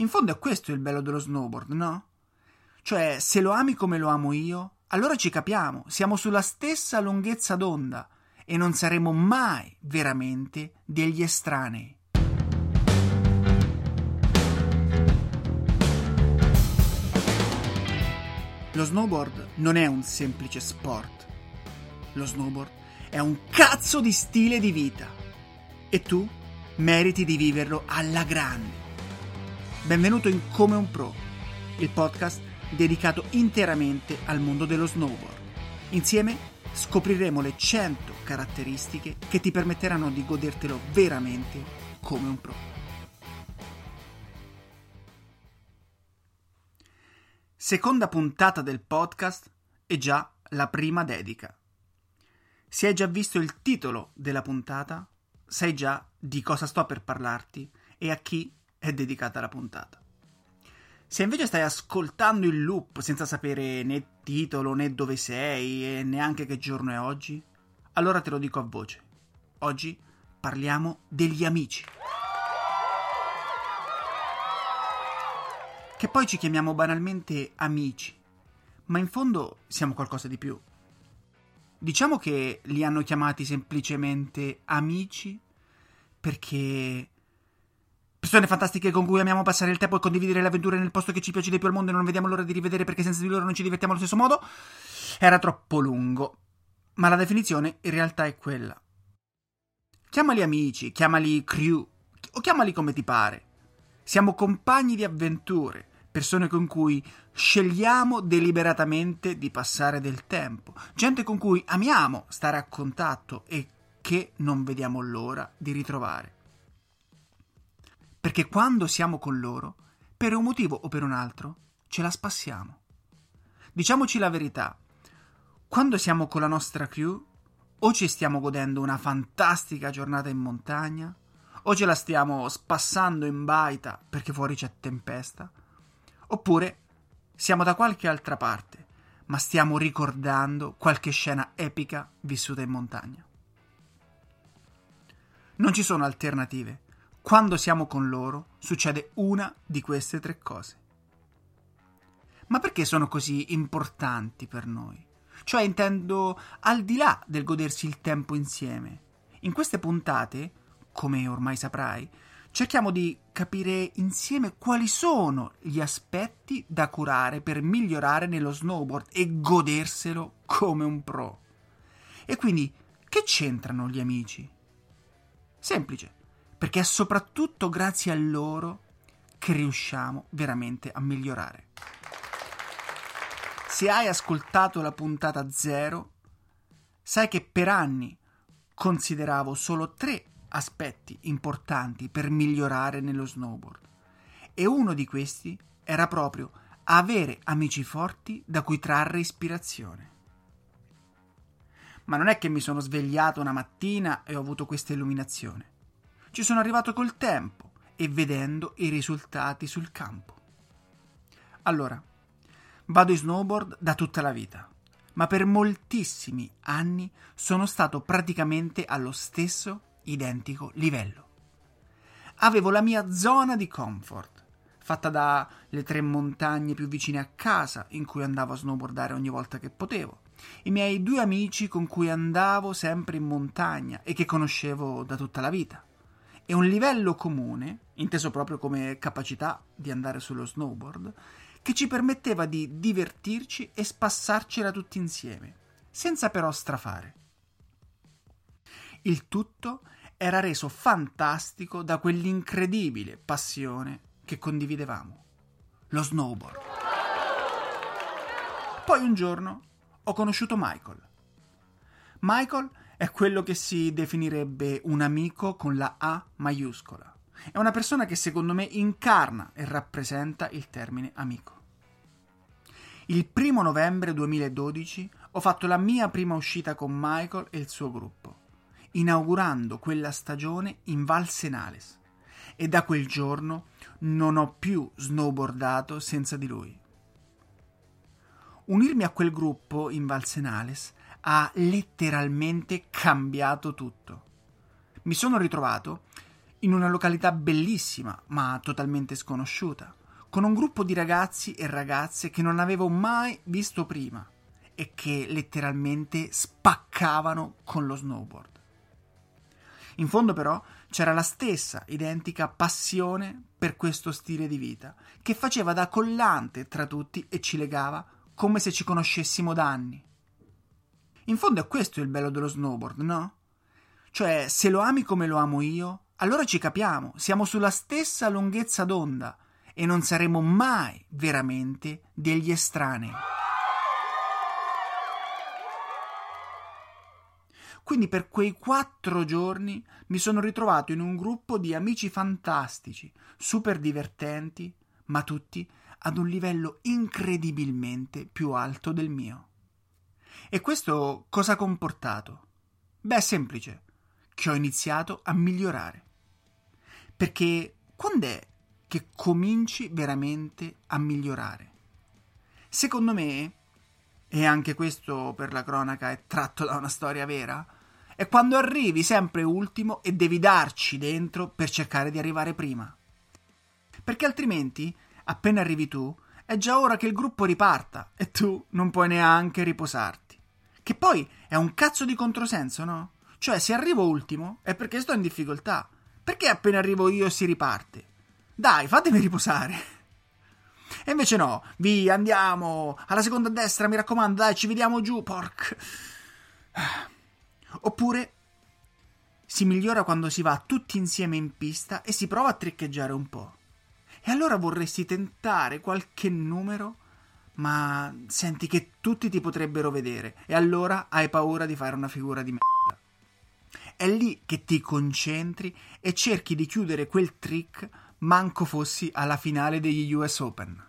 In fondo è questo il bello dello snowboard, no? Cioè, se lo ami come lo amo io, allora ci capiamo, siamo sulla stessa lunghezza d'onda e non saremo mai veramente degli estranei. Lo snowboard non è un semplice sport. Lo snowboard è un cazzo di stile di vita. E tu meriti di viverlo alla grande. Benvenuto in Come un Pro, il podcast dedicato interamente al mondo dello snowboard. Insieme scopriremo le 100 caratteristiche che ti permetteranno di godertelo veramente come un pro. Seconda puntata del podcast e già la prima dedica. Se hai già visto il titolo della puntata, sai già di cosa sto per parlarti e a chi è dedicata la puntata. Se invece stai ascoltando il loop senza sapere né titolo né dove sei e neanche che giorno è oggi, allora te lo dico a voce. Oggi parliamo degli amici. Che poi ci chiamiamo banalmente amici, ma in fondo siamo qualcosa di più. Diciamo che li hanno chiamati semplicemente amici perché persone fantastiche con cui amiamo passare il tempo e condividere le avventure nel posto che ci piace di più al mondo e non vediamo l'ora di rivedere perché senza di loro non ci divertiamo allo stesso modo, era troppo lungo. Ma la definizione in realtà è quella. Chiamali amici, chiamali crew, o chiamali come ti pare. Siamo compagni di avventure, persone con cui scegliamo deliberatamente di passare del tempo, gente con cui amiamo stare a contatto e che non vediamo l'ora di ritrovare. Perché quando siamo con loro, per un motivo o per un altro, ce la spassiamo. Diciamoci la verità, quando siamo con la nostra crew, o ci stiamo godendo una fantastica giornata in montagna, o ce la stiamo spassando in baita perché fuori c'è tempesta, oppure siamo da qualche altra parte, ma stiamo ricordando qualche scena epica vissuta in montagna. Non ci sono alternative. Quando siamo con loro succede una di queste tre cose. Ma perché sono così importanti per noi? Cioè intendo al di là del godersi il tempo insieme. In queste puntate, come ormai saprai, cerchiamo di capire insieme quali sono gli aspetti da curare per migliorare nello snowboard e goderselo come un pro. E quindi che c'entrano gli amici? Semplice, perché è soprattutto grazie a loro che riusciamo veramente a migliorare. Se hai ascoltato la puntata zero, sai che per anni consideravo solo tre aspetti importanti per migliorare nello snowboard. E uno di questi era proprio avere amici forti da cui trarre ispirazione. Ma non è che mi sono svegliato una mattina e ho avuto questa illuminazione. Ci sono arrivato col tempo e vedendo i risultati sul campo. Allora, vado in snowboard da tutta la vita, ma per moltissimi anni sono stato praticamente allo stesso identico livello. Avevo la mia zona di comfort, fatta dalle tre montagne più vicine a casa in cui andavo a snowboardare ogni volta che potevo, i miei due amici con cui andavo sempre in montagna e che conoscevo da tutta la vita, e un livello comune, inteso proprio come capacità di andare sullo snowboard, che ci permetteva di divertirci e spassarcela tutti insieme, senza però strafare. Il tutto era reso fantastico da quell'incredibile passione che condividevamo, lo snowboard. Poi un giorno ho conosciuto Michael. Michael è quello che si definirebbe un amico con la A maiuscola. È una persona che secondo me incarna e rappresenta il termine amico. Il primo novembre 2012 ho fatto la mia prima uscita con Michael e il suo gruppo, inaugurando quella stagione in Val Senales e da quel giorno non ho più snowboardato senza di lui. Unirmi a quel gruppo in Val Senales ha letteralmente cambiato tutto. Mi sono ritrovato in una località bellissima, ma totalmente sconosciuta, con un gruppo di ragazzi e ragazze che non avevo mai visto prima e che letteralmente spaccavano con lo snowboard. In fondo però c'era la stessa identica passione per questo stile di vita, che faceva da collante tra tutti e ci legava come se ci conoscessimo da anni. In fondo è questo il bello dello snowboard, no? Cioè, se lo ami come lo amo io, allora ci capiamo, siamo sulla stessa lunghezza d'onda e non saremo mai veramente degli estranei. Quindi per quei quattro giorni mi sono ritrovato in un gruppo di amici fantastici, super divertenti, ma tutti ad un livello incredibilmente più alto del mio. E questo cosa ha comportato? Beh, semplice, che ho iniziato a migliorare. Perché quando è che cominci veramente a migliorare? Secondo me, e anche questo per la cronaca è tratto da una storia vera, è quando arrivi sempre ultimo e devi darci dentro per cercare di arrivare prima. Perché altrimenti, appena arrivi tu, è già ora che il gruppo riparta e tu non puoi neanche riposarti. Che poi è un cazzo di controsenso, no? Cioè, se arrivo ultimo è perché sto in difficoltà. Perché appena arrivo io si riparte? Dai, fatemi riposare. E invece no, via, andiamo, alla seconda destra, mi raccomando, dai, ci vediamo giù, porc. Oppure si migliora quando si va tutti insieme in pista e si prova a triccheggiare un po'. E allora vorresti tentare qualche numero, ma senti che tutti ti potrebbero vedere e allora hai paura di fare una figura di merda. È lì che ti concentri e cerchi di chiudere quel trick manco fossi alla finale degli US Open.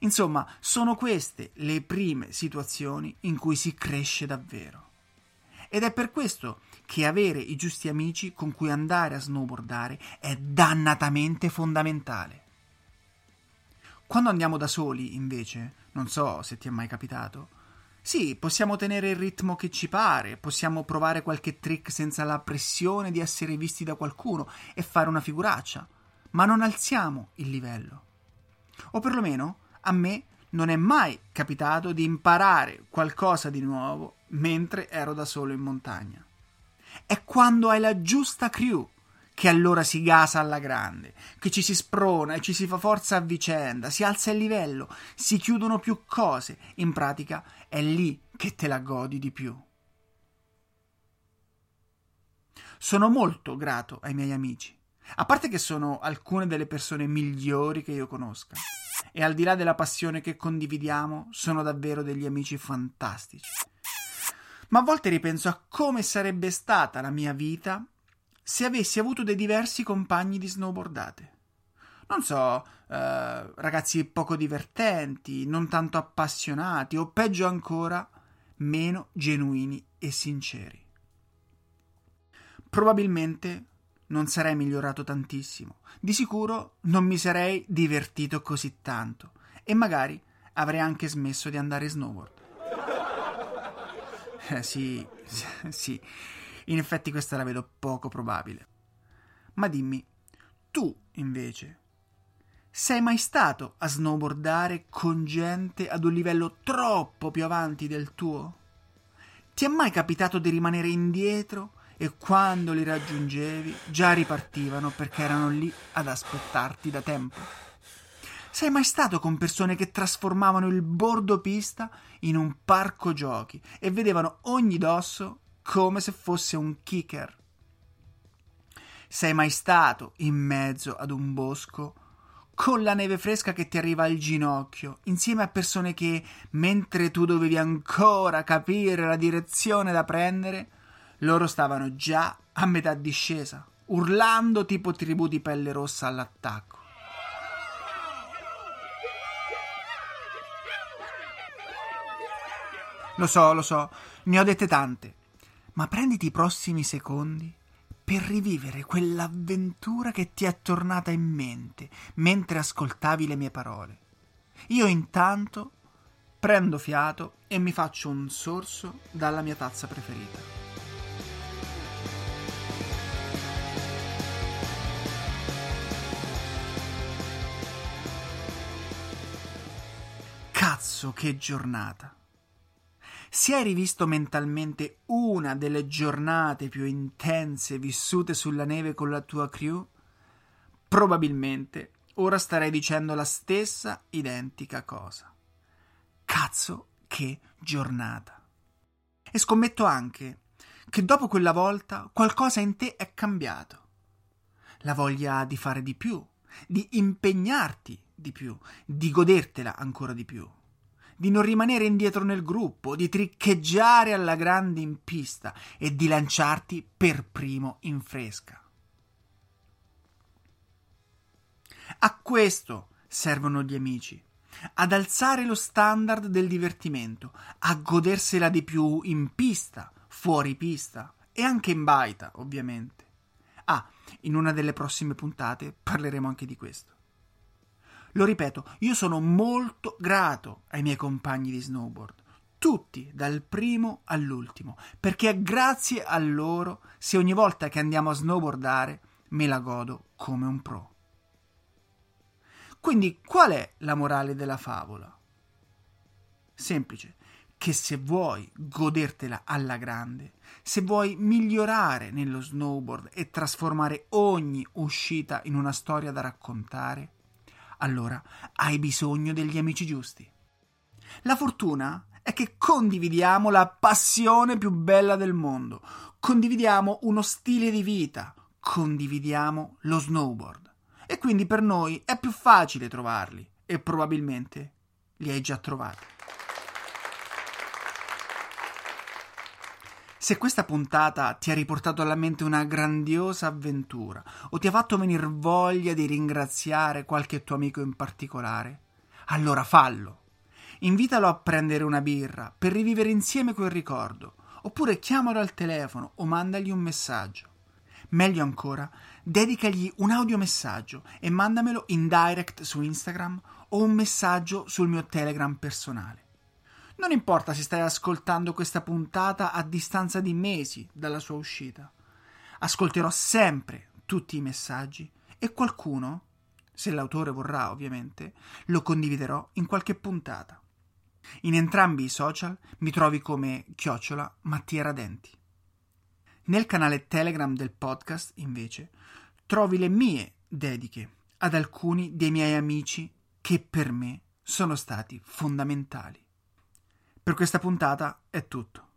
Insomma, sono queste le prime situazioni in cui si cresce davvero. Ed è per questo che avere i giusti amici con cui andare a snowboardare è dannatamente fondamentale. Quando andiamo da soli, invece, non so se ti è mai capitato, sì, possiamo tenere il ritmo che ci pare, possiamo provare qualche trick senza la pressione di essere visti da qualcuno e fare una figuraccia, ma non alziamo il livello. O perlomeno a me non è mai capitato di imparare qualcosa di nuovo mentre ero da solo in montagna. È quando hai la giusta crew che allora si gasa alla grande, che ci si sprona e ci si fa forza a vicenda, si alza il livello, si chiudono più cose. In pratica è lì che te la godi di più. Sono molto grato ai miei amici, a parte che sono alcune delle persone migliori che io conosca. E al di là della passione che condividiamo, sono davvero degli amici fantastici ma a volte ripenso a come sarebbe stata la mia vita se avessi avuto dei diversi compagni di snowboardate. Non so, eh, ragazzi poco divertenti, non tanto appassionati o peggio ancora, meno genuini e sinceri. Probabilmente non sarei migliorato tantissimo, di sicuro non mi sarei divertito così tanto e magari avrei anche smesso di andare snowboard. Eh, sì, sì, in effetti questa la vedo poco probabile. Ma dimmi, tu invece, sei mai stato a snowboardare con gente ad un livello troppo più avanti del tuo? Ti è mai capitato di rimanere indietro e quando li raggiungevi già ripartivano perché erano lì ad aspettarti da tempo? Sei mai stato con persone che trasformavano il bordo pista in un parco giochi e vedevano ogni dosso come se fosse un kicker? Sei mai stato in mezzo ad un bosco con la neve fresca che ti arriva al ginocchio, insieme a persone che, mentre tu dovevi ancora capire la direzione da prendere, loro stavano già a metà discesa, urlando tipo tribù di pelle rossa all'attacco. Lo so, lo so, ne ho dette tante ma prenditi i prossimi secondi per rivivere quell'avventura che ti è tornata in mente mentre ascoltavi le mie parole. Io intanto prendo fiato e mi faccio un sorso dalla mia tazza preferita. Cazzo che giornata! Se hai rivisto mentalmente una delle giornate più intense vissute sulla neve con la tua crew, probabilmente ora starei dicendo la stessa identica cosa. Cazzo, che giornata! E scommetto anche che dopo quella volta qualcosa in te è cambiato. La voglia di fare di più, di impegnarti di più, di godertela ancora di più, di non rimanere indietro nel gruppo, di triccheggiare alla grande in pista e di lanciarti per primo in fresca. A questo servono gli amici, ad alzare lo standard del divertimento, a godersela di più in pista, fuori pista e anche in baita, ovviamente. Ah, in una delle prossime puntate parleremo anche di questo. Lo ripeto, io sono molto grato ai miei compagni di snowboard, tutti, dal primo all'ultimo, perché è grazie a loro se ogni volta che andiamo a snowboardare me la godo come un pro. Quindi qual è la morale della favola? Semplice, che se vuoi godertela alla grande, se vuoi migliorare nello snowboard e trasformare ogni uscita in una storia da raccontare, allora hai bisogno degli amici giusti. La fortuna è che condividiamo la passione più bella del mondo, condividiamo uno stile di vita, condividiamo lo snowboard. E quindi per noi è più facile trovarli e probabilmente li hai già trovati. Se questa puntata ti ha riportato alla mente una grandiosa avventura o ti ha fatto venire voglia di ringraziare qualche tuo amico in particolare, allora fallo. Invitalo a prendere una birra per rivivere insieme quel ricordo, oppure chiamalo al telefono o mandagli un messaggio. Meglio ancora, dedicagli un audiomessaggio e mandamelo in direct su Instagram o un messaggio sul mio Telegram personale. Non importa se stai ascoltando questa puntata a distanza di mesi dalla sua uscita. Ascolterò sempre tutti i messaggi e qualcuno, se l'autore vorrà ovviamente, lo condividerò in qualche puntata. In entrambi i social mi trovi come chiocciola Mattia Radenti. Nel canale Telegram del podcast, invece, trovi le mie dediche ad alcuni dei miei amici che per me sono stati fondamentali. Per questa puntata è tutto.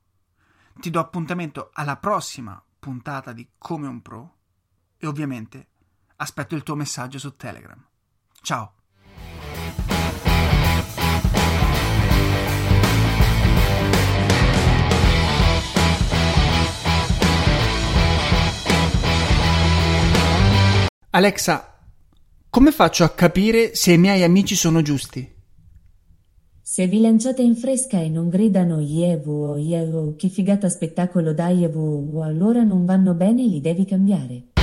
Ti do appuntamento alla prossima puntata di Come un Pro e ovviamente aspetto il tuo messaggio su Telegram. Ciao! Alexa, come faccio a capire se i miei amici sono giusti? Se vi lanciate in fresca e non gridano Yevu o Yevu, che figata spettacolo da Yevu, allora non vanno bene e li devi cambiare.